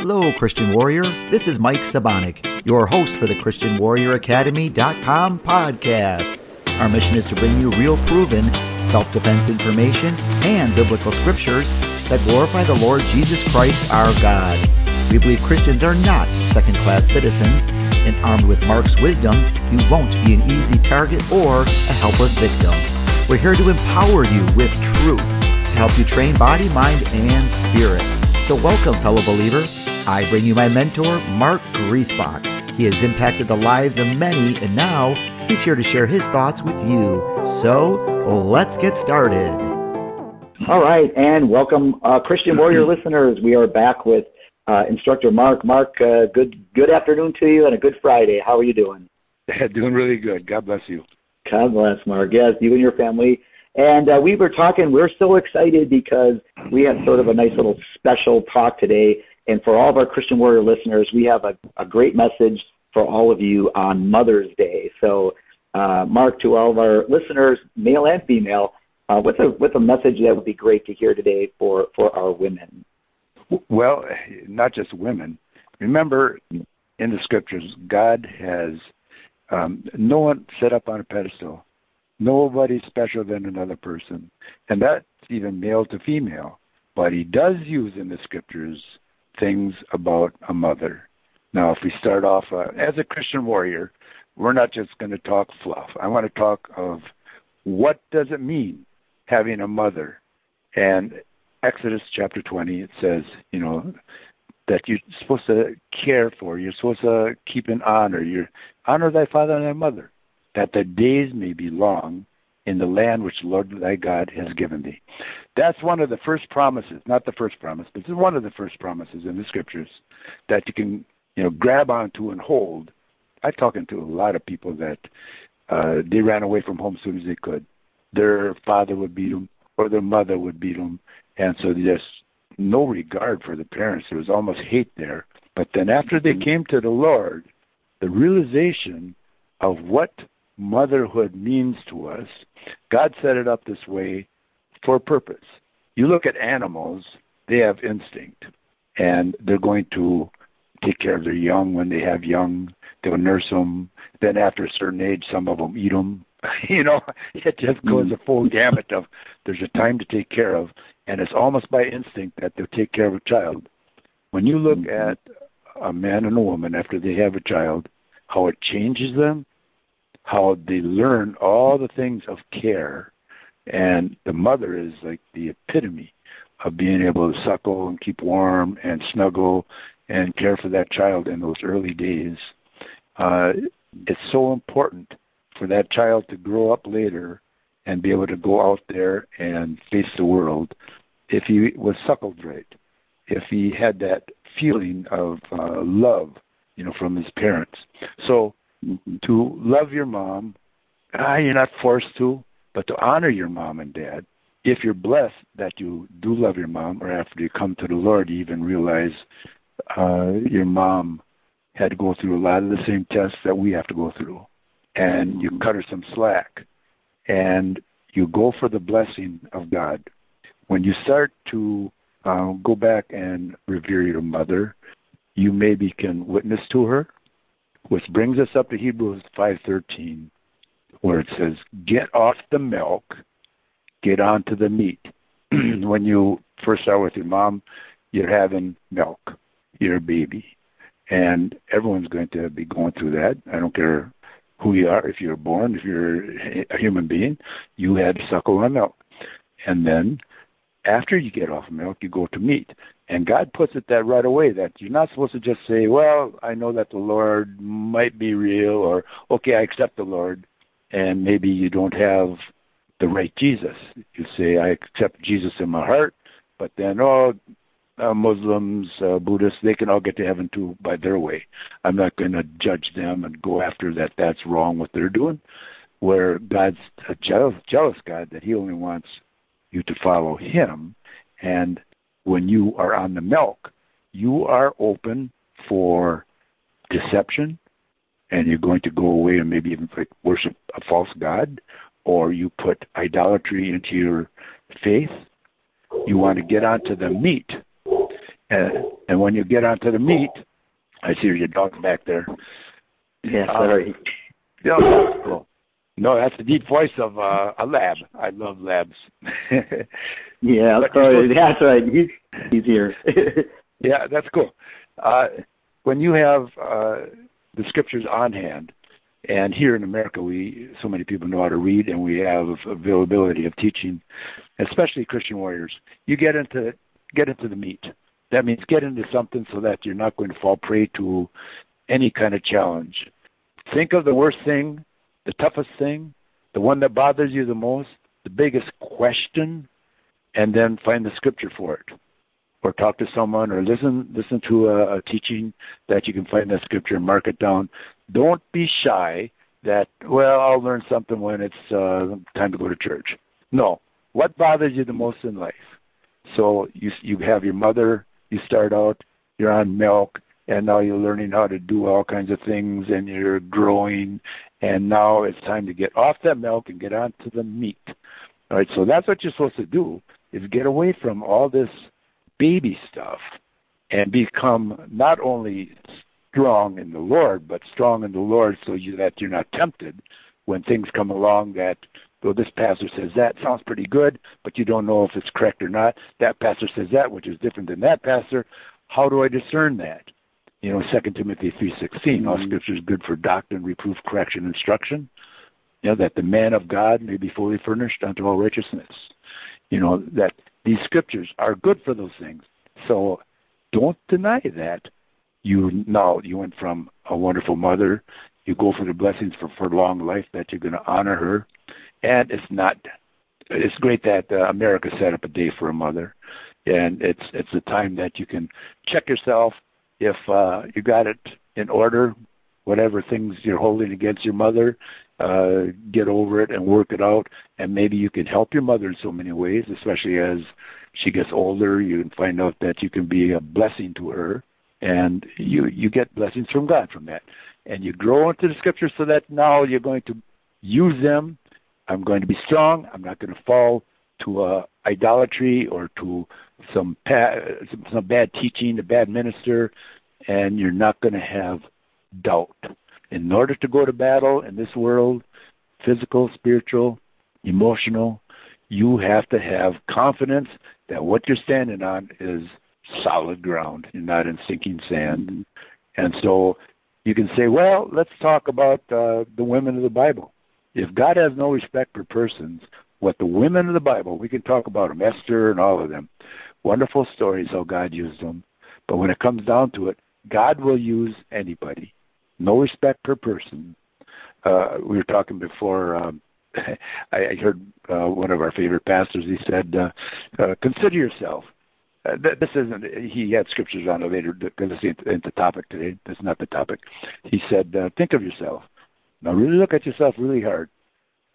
Hello, Christian Warrior. This is Mike Sabonik, your host for the Christian Warrior Academy.com podcast. Our mission is to bring you real proven self defense information and biblical scriptures that glorify the Lord Jesus Christ our God. We believe Christians are not second class citizens, and armed with Mark's wisdom, you won't be an easy target or a helpless victim. We're here to empower you with truth to help you train body, mind, and spirit. So, welcome, fellow believer. I bring you my mentor, Mark Griesbach. He has impacted the lives of many, and now he's here to share his thoughts with you. So, let's get started. All right, and welcome, uh, Christian Warrior listeners. We are back with uh, instructor Mark. Mark, uh, good good afternoon to you, and a good Friday. How are you doing? doing really good. God bless you. God bless, Mark. Yes, you and your family and uh, we were talking, we're so excited because we have sort of a nice little special talk today. And for all of our Christian Warrior listeners, we have a, a great message for all of you on Mother's Day. So, uh, Mark, to all of our listeners, male and female, uh, what's, a, what's a message that would be great to hear today for, for our women? Well, not just women. Remember, in the scriptures, God has um, no one set up on a pedestal Nobody's special than another person. And that's even male to female. But he does use in the scriptures things about a mother. Now, if we start off uh, as a Christian warrior, we're not just going to talk fluff. I want to talk of what does it mean having a mother. And Exodus chapter 20, it says, you know, that you're supposed to care for, you're supposed to keep in honor. You honor thy father and thy mother that the days may be long in the land which the Lord thy God has given thee. That's one of the first promises, not the first promise, but it's one of the first promises in the scriptures that you can, you know, grab onto and hold. I've talking to a lot of people that uh, they ran away from home as soon as they could. Their father would beat them, or their mother would beat them, and so there's no regard for the parents. There was almost hate there. But then after they mm-hmm. came to the Lord, the realization of what motherhood means to us, God set it up this way for a purpose. You look at animals, they have instinct, and they're going to take care of their young when they have young. They'll nurse them. Then after a certain age, some of them eat them. you know, it just goes mm-hmm. a full gamut of there's a time to take care of, and it's almost by instinct that they'll take care of a child. When you look mm-hmm. at a man and a woman after they have a child, how it changes them, how they learn all the things of care. And the mother is like the epitome of being able to suckle and keep warm and snuggle and care for that child in those early days. Uh, it's so important for that child to grow up later and be able to go out there and face the world if he was suckled right, if he had that feeling of uh, love, you know, from his parents. So to love your mom. Ah, you're not forced to, but to honor your mom and dad. If you're blessed that you do love your mom, or after you come to the Lord, you even realize uh, your mom had to go through a lot of the same tests that we have to go through, and you cut her some slack, and you go for the blessing of God. When you start to uh, go back and revere your mother, you maybe can witness to her which brings us up to Hebrews 5:13 where it says get off the milk get onto the meat. When you first start with your mom you're having milk you're a baby and everyone's going to be going through that. I don't care who you are if you're born if you're a human being you had to suckle on milk. And then after you get off milk, you go to meat. And God puts it that right away that you're not supposed to just say, well, I know that the Lord might be real, or okay, I accept the Lord, and maybe you don't have the right Jesus. You say, I accept Jesus in my heart, but then, oh, uh, Muslims, uh, Buddhists, they can all get to heaven too by their way. I'm not going to judge them and go after that. That's wrong what they're doing. Where God's a jealous, jealous God that He only wants you to follow him. And when you are on the milk, you are open for deception and you're going to go away and maybe even worship a false god or you put idolatry into your faith. You want to get onto the meat. And and when you get onto the meat, I see your dog back there. Yeah, sorry. Uh, yeah, cool. No, that's the deep voice of uh, a lab. I love labs. yeah, sorry. That's right. He's he's here. yeah, that's cool. Uh, when you have uh, the scriptures on hand, and here in America, we so many people know how to read, and we have availability of teaching, especially Christian warriors. You get into get into the meat. That means get into something so that you're not going to fall prey to any kind of challenge. Think of the worst thing, the toughest thing, the one that bothers you the most, the biggest question, and then find the scripture for it or talk to someone or listen listen to a, a teaching that you can find that scripture and mark it down. Don't be shy that well I'll learn something when it's uh, time to go to church. No, what bothers you the most in life? So you you have your mother. You start out you're on milk, and now you're learning how to do all kinds of things, and you're growing, and now it's time to get off that milk and get onto the meat. All right, so that's what you're supposed to do is get away from all this baby stuff and become not only strong in the Lord, but strong in the Lord so you, that you're not tempted when things come along that, though this pastor says that sounds pretty good, but you don't know if it's correct or not. That pastor says that, which is different than that pastor. How do I discern that? You know, Second Timothy three sixteen, all mm-hmm. scripture is good for doctrine, reproof, correction, instruction. You know, that the man of God may be fully furnished unto all righteousness. You know, that these scriptures are good for those things. So don't deny that. You now you went from a wonderful mother, you go for the blessings for for long life that you're going to honor her, and it's not. It's great that uh, America set up a day for a mother, and it's it's a time that you can check yourself if uh, you got it in order, whatever things you're holding against your mother, uh, get over it and work it out. And maybe you can help your mother in so many ways, especially as she gets older. You can find out that you can be a blessing to her, and you you get blessings from God from that. And you grow into the scriptures so that now you're going to use them. I'm going to be strong. I'm not going to fall to uh, idolatry or to some, pa- some bad teaching, a bad minister, and you're not going to have doubt in order to go to battle in this world, physical, spiritual, emotional, you have to have confidence that what you're standing on is solid ground. You're not in sinking sand. And so you can say, well, let's talk about uh, the women of the Bible. If God has no respect for persons, what the women of the Bible, we can talk about them, Esther and all of them. Wonderful stories how God used them. But when it comes down to it, God will use anybody no respect per person. Uh, we were talking before. Um, I heard uh, one of our favorite pastors. He said, uh, uh, "Consider yourself." Uh, this isn't. He had scriptures on it later because it's in the topic today. That's not the topic. He said, uh, "Think of yourself. Now, really look at yourself really hard.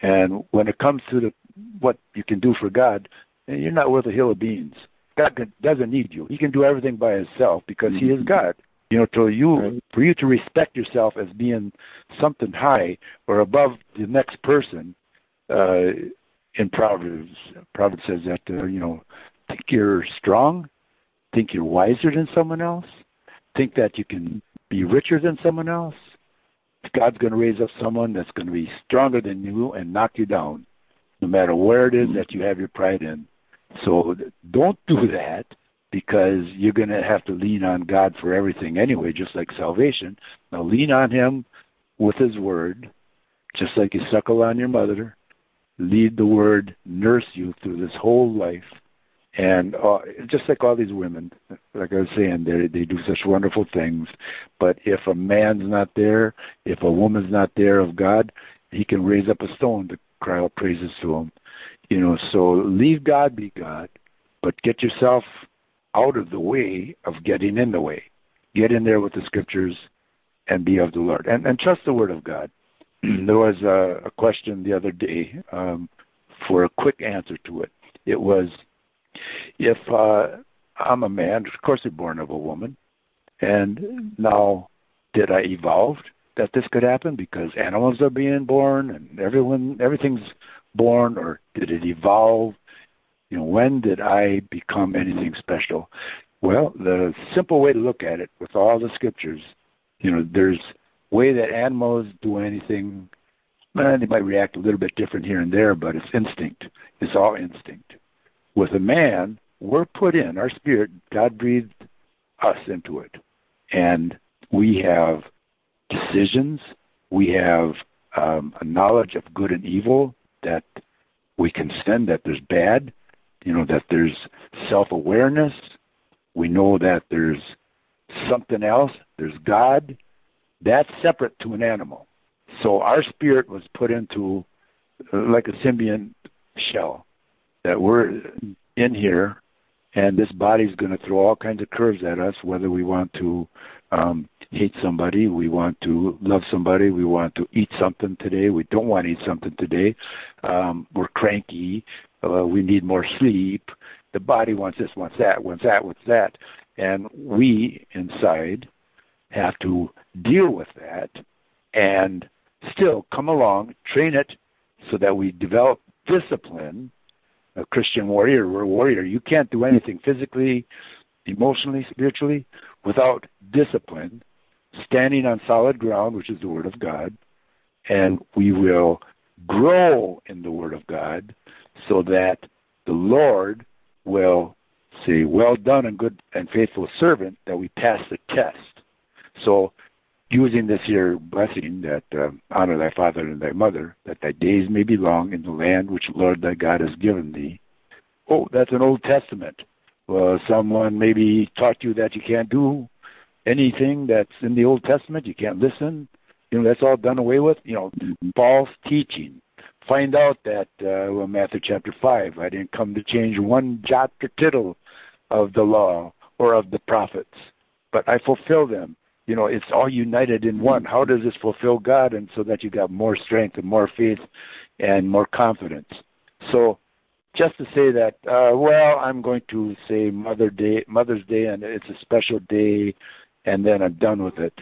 And when it comes to the what you can do for God, you're not worth a hill of beans. God doesn't need you. He can do everything by himself because mm-hmm. He is God. You know, to you right. for you to respect yourself as being something high or above the next person. Uh, in Proverbs, Proverbs says that uh, you know, think you're strong, think you're wiser than someone else, think that you can be richer than someone else. God's going to raise up someone that's going to be stronger than you and knock you down, no matter where it is that you have your pride in. So don't do that because you're going to have to lean on God for everything anyway, just like salvation. Now lean on Him with His Word, just like you suckle on your mother. Lead the Word, nurse you through this whole life. And uh, just like all these women, like I was saying, they they do such wonderful things. But if a man's not there, if a woman's not there of God, he can raise up a stone to cry out praises to him. You know, so leave God be God, but get yourself out of the way of getting in the way. Get in there with the scriptures and be of the Lord. And, and trust the word of God. there was a, a, question the other day um, for a quick answer to it. It was if uh, I'm a man, of course, you're born of a woman, and now did I evolve that this could happen because animals are being born and everyone everything's born, or did it evolve you know, when did I become anything special? Well, the simple way to look at it with all the scriptures, you know, there's way that animals do anything. Well, they might react a little bit different here and there, but it's instinct. It's all instinct. With a man, we're put in our spirit. God breathed us into it, and we have decisions. We have um, a knowledge of good and evil that we can send that there's bad, you know, that there's self awareness. We know that there's something else, there's God. That's separate to an animal. So our spirit was put into uh, like a symbiont shell that we're in here and this body's going to throw all kinds of curves at us whether we want to um, hate somebody, we want to love somebody, we want to eat something today, we don't want to eat something today, um, we're cranky, uh, we need more sleep. The body wants this, wants that, wants that, wants that, and we inside have to deal with that and still come along, train it so that we develop discipline. A Christian warrior, we're a warrior. You can't do anything physically, emotionally, spiritually without discipline, standing on solid ground, which is the Word of God, and we will grow in the Word of God so that the Lord will say, Well done and good and faithful servant, that we pass the test. So, using this here blessing that uh, honor thy father and thy mother, that thy days may be long in the land which the Lord thy God has given thee. Oh, that's an Old Testament. Well, someone maybe taught you that you can't do anything that's in the Old Testament. You can't listen. You know, that's all done away with. You know, false teaching. Find out that, uh, well, Matthew chapter 5, I didn't come to change one jot or tittle of the law or of the prophets, but I fulfill them. You know, it's all united in one. How does this fulfill God? And so that you got more strength and more faith and more confidence. So just to say that, uh, well, I'm going to say Mother Day, Mother's Day, and it's a special day, and then I'm done with it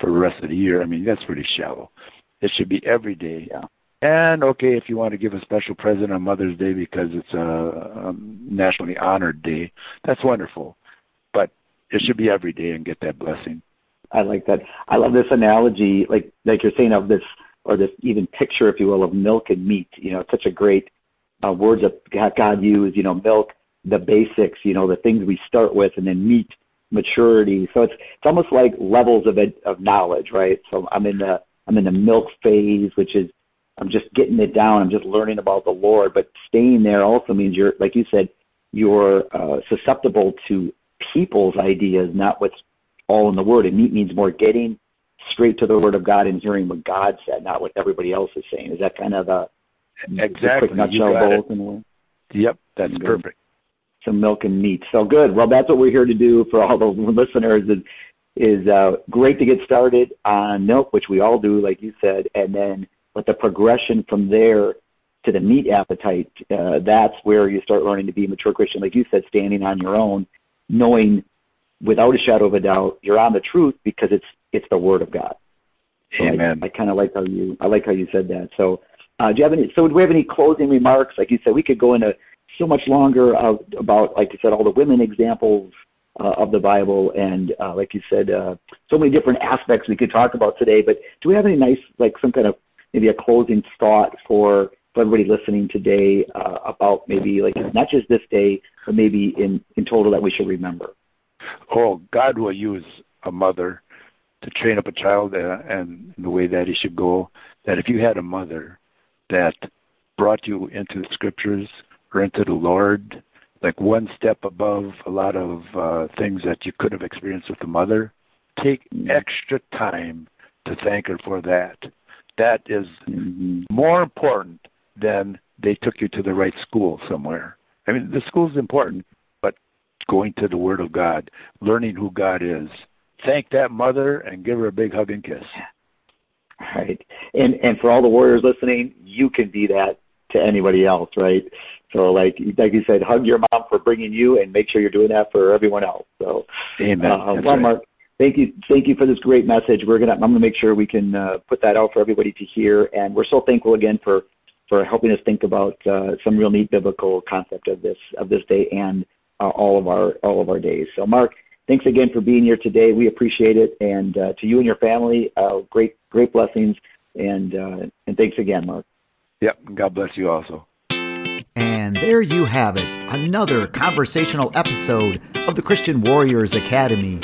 for the rest of the year. I mean, that's pretty shallow. It should be every day. Yeah. And okay, if you want to give a special present on Mother's Day because it's a, a nationally honored day, that's wonderful. But it should be every day and get that blessing. I like that. I love this analogy, like like you're saying of this, or this even picture, if you will, of milk and meat. You know, it's such a great uh, words that God used, you know, milk, the basics, you know, the things we start with, and then meat, maturity. So it's it's almost like levels of it, of knowledge, right? So I'm in the I'm in the milk phase, which is I'm just getting it down. I'm just learning about the Lord. But staying there also means you're, like you said, you're uh, susceptible to people's ideas, not what's all in the Word. And meat means more getting straight to the Word of God and hearing what God said, not what everybody else is saying. Is that kind of a Exactly. nutshell both in a way. Yep, that's good. perfect. Some milk and meat. So good. Well, that's what we're here to do for all the listeners. Is is uh, great to get started on milk, which we all do, like you said, and then but the progression from there to the meat appetite, uh, that's where you start learning to be a mature Christian, like you said, standing on your own, knowing without a shadow of a doubt you're on the truth because it's it's the Word of God. So Amen. I, I kind of like how you I like how you said that. So uh, do you have any? So, do we have any closing remarks? Like you said, we could go into so much longer uh, about, like you said, all the women examples uh, of the Bible, and uh, like you said, uh, so many different aspects we could talk about today. But do we have any nice, like some kind of maybe a closing thought for for everybody listening today uh, about maybe like not just this day, but maybe in in total that we should remember? Oh, God will use a mother to train up a child uh, and the way that he should go. That if you had a mother that brought you into the scriptures or into the Lord, like one step above a lot of uh, things that you could have experienced with the mother. Take mm-hmm. extra time to thank her for that. That is mm-hmm. more important than they took you to the right school somewhere. I mean, the school is important, but going to the Word of God, learning who God is. Thank that mother and give her a big hug and kiss. Right. And and for all the warriors listening, you can be that to anybody else, right? So like like you said, hug your mom for bringing you, and make sure you're doing that for everyone else. So, Amen. Uh, well, right. Mark, thank you, thank you for this great message. We're gonna I'm gonna make sure we can uh, put that out for everybody to hear, and we're so thankful again for for helping us think about uh, some real neat biblical concept of this of this day and uh, all of our all of our days. So, Mark, thanks again for being here today. We appreciate it, and uh, to you and your family, uh, great great blessings, and uh, and thanks again, Mark. Yep. God bless you also. And there you have it, another conversational episode of the Christian Warriors Academy.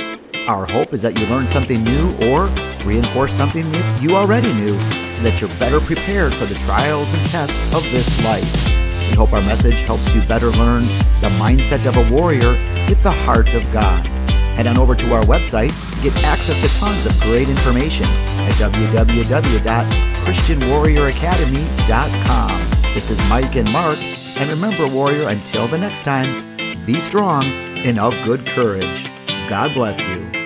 Our hope is that you learn something new or reinforce something that you already knew so that you're better prepared for the trials and tests of this life. We hope our message helps you better learn the mindset of a warrior with the heart of God. Head on over to our website to get access to tons of great information at www.christianwarrioracademy.com. This is Mike and Mark, and remember, warrior, until the next time, be strong and of good courage. God bless you.